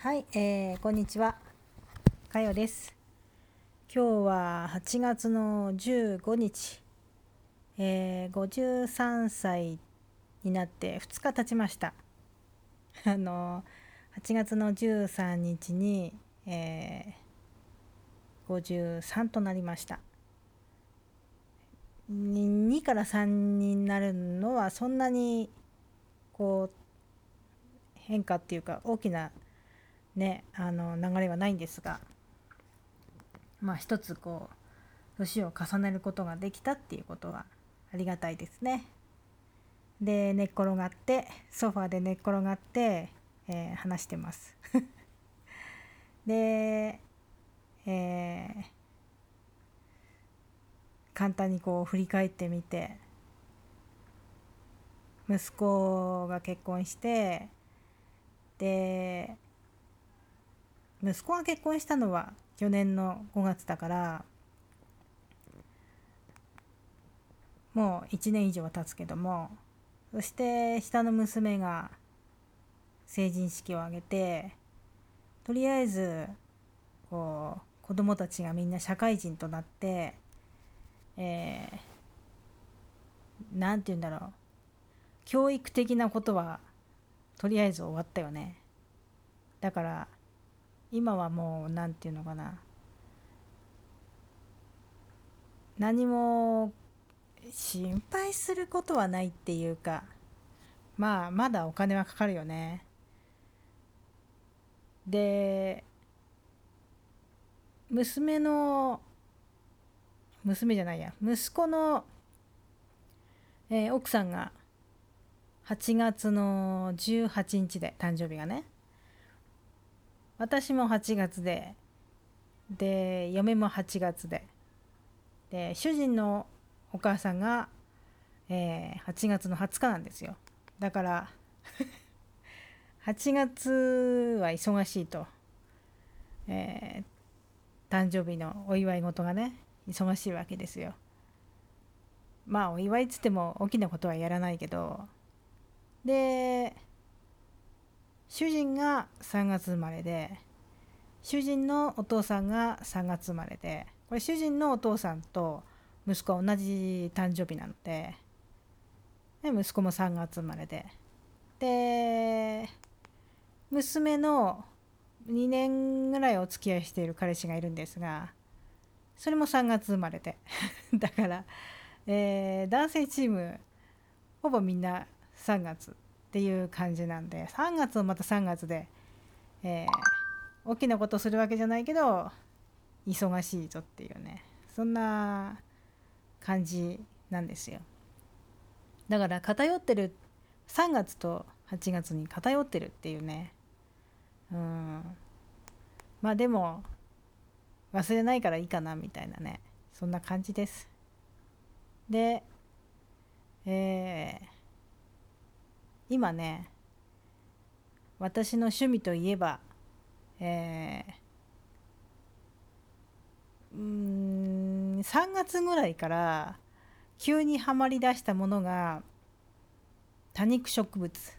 はい、えー、こんにちは。かよです。今日は8月の15日、えー、53歳になって2日経ちました。あの8月の13日に、えー、53となりました。2から3になるのはそんなにこう変化っていうか大きなねあの流れはないんですがまあ一つこう年を重ねることができたっていうことはありがたいですね。で寝っ転がってソファーで寝っ転がって、えー、話してます。で、えー、簡単にこう振り返ってみて息子が結婚してで息子が結婚したのは去年の5月だからもう1年以上は経つけどもそして下の娘が成人式を挙げてとりあえずこう子供たちがみんな社会人となってえー、なんて言うんだろう。教育的なことはとりあえず終わったよね。だから今はもう何て言うのかな。何も心配することはないっていうかまあまだお金はかかるよね。で娘の娘じゃないや息子の、えー、奥さんが8月の18日で誕生日がね。私も8月で。で嫁も8月で。で主人のお母さんが、えー、8月の20日なんですよ。だから 8月は忙しいと、えー、誕生日のお祝い事がね忙しいわけですよ。まあお祝いっつっても大きなことはやらないけど。で主人が3月生まれで主人のお父さんが3月生まれでこれ主人のお父さんと息子は同じ誕生日なのでで息子も3月生まれで。で娘の2年ぐらいお付き合いしている彼氏がいるんですがそれも3月生まれで。だから、えー、男性チームほぼみんな3月。っていう感じなんで3月もまた3月で、えー、大きなことするわけじゃないけど忙しいぞっていうねそんな感じなんですよ。だから偏ってる3月と8月に偏ってるっていうねうん。まあでも忘れないからいいかなみたいなねそんな感じです。でえー今ね私の趣味といえばえー、うん3月ぐらいから急にはまりだしたものが多肉植物。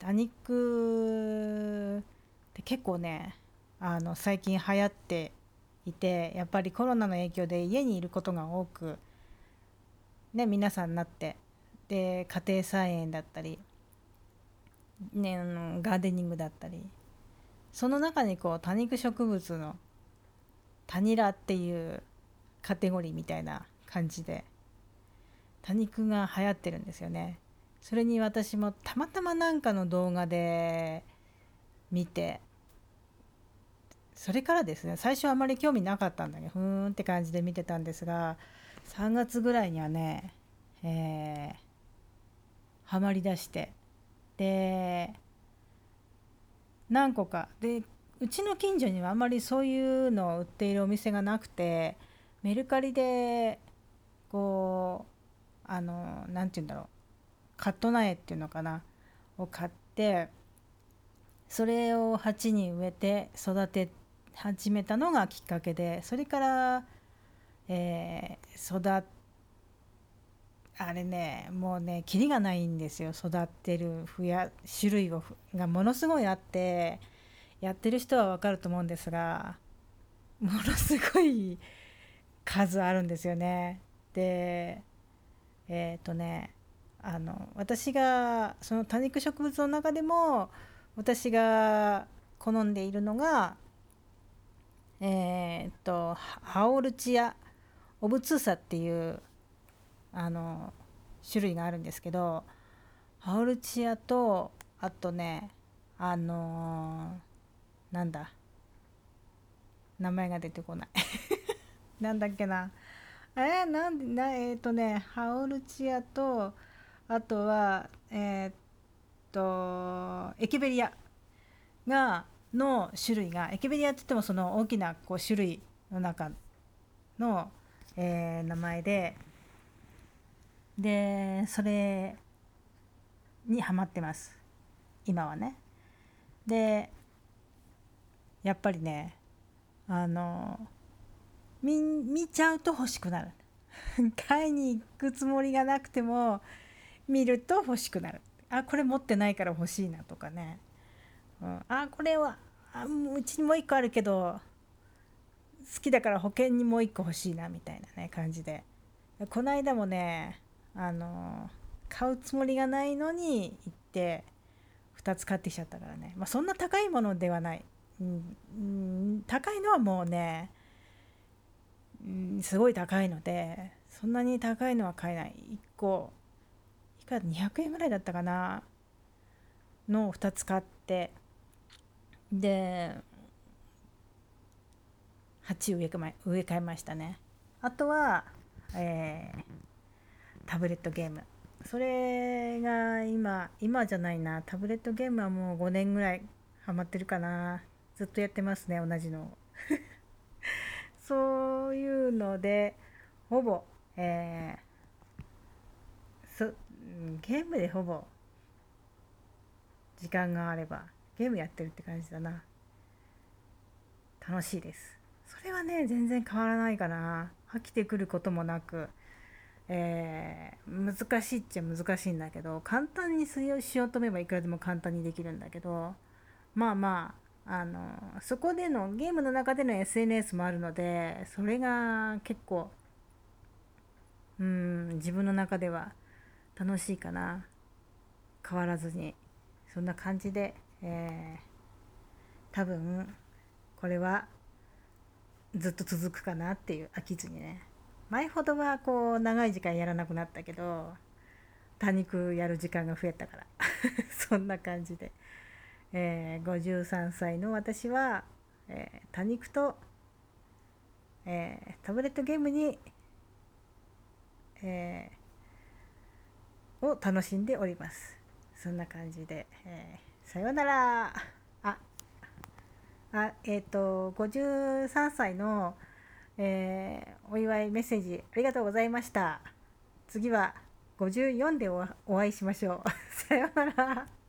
多肉って結構ねあの最近流行っていてやっぱりコロナの影響で家にいることが多くね皆さんなってで家庭菜園だったり、ね、あのガーデニングだったりその中にこう多肉植物のタニラっていうカテゴリーみたいな感じで多肉が流行ってるんですよね。それに私もたまたまなんかの動画で見てそれからですね最初あまり興味なかったんだけどふーんって感じで見てたんですが3月ぐらいにはね、えー、ハマりだして。で何個か。でうちの近所にはあんまりそういうのを売っているお店がなくてメルカリでこうあの何て言うんだろう。カット苗っていうのかな。を買ってそれを鉢に植えて育て始めたのがきっかけでそれから、えー、育あれねもうねキリがないんですよ育ってるふや種類をがものすごいあってやってる人は分かると思うんですがものすごい数あるんですよね。でえっ、ー、とねあの私がその多肉植物の中でも私が好んでいるのがえっ、ー、とハオルチアオブツーサっていうあの種類があるんですけどハオルチアとあとねあのー、なんだ名前が出てこない。なんだっけな。えー、なんでなえっ、ー、とねハオルチアとあとはえっ、とエケベリアがの種類がエケベリアって言ってもその大きなこう種類の中の、え、名前ででそれにハマってます。今はね。でやっぱりねあの見見ちゃうと欲しくなる。買いに行くつもりがなくても見ると欲しくなる。あこれ持ってないから欲しいなとかね、うん、あこれはあうちにもう一個あるけど好きだから保険にもう一個欲しいなみたいなね感じで。この間もねあの買うつもりがないのに行って2つ買ってきちゃったからね、まあ、そんな高いものではない、うん、高いのはもうね、うん、すごい高いのでそんなに高いのは買えない。1個いくら200円ぐらいだったかな。のを2つ買ってで鉢植え植え替えましたね。あとは、えー、タブレットゲーム。それが今今じゃないな。タブレットゲームはもう5年ぐらいハマってるかな。ずっとやってますね同じの そういうのでほぼえー、そゲームでほぼ時間があればゲームやってるって感じだな。楽しいです。それはね全然変わらないかな。飽きてくることもなく。えー、難しいっちゃ難しいんだけど簡単にしようと思えばいくらでも簡単にできるんだけどまあまああのそこでのゲームの中での SNS もあるのでそれが結構うん自分の中では楽しいかな。変わらずに。そんな感じで、えー、多分これはずっと続くかなっていう飽きずにね。前ほどはこう長い時間やらなくなったけど多肉やる時間が増えたから。そんな感じで、えー、53歳の私は、えー、多肉と、えー、タブレットゲームに、えー、を楽しんでおります。そんな感じで、えー、さようなら。ああえっ、ー、と53歳のえー、お祝いメッセージありがとうございました。次は54でお会いしましょう。さようなら。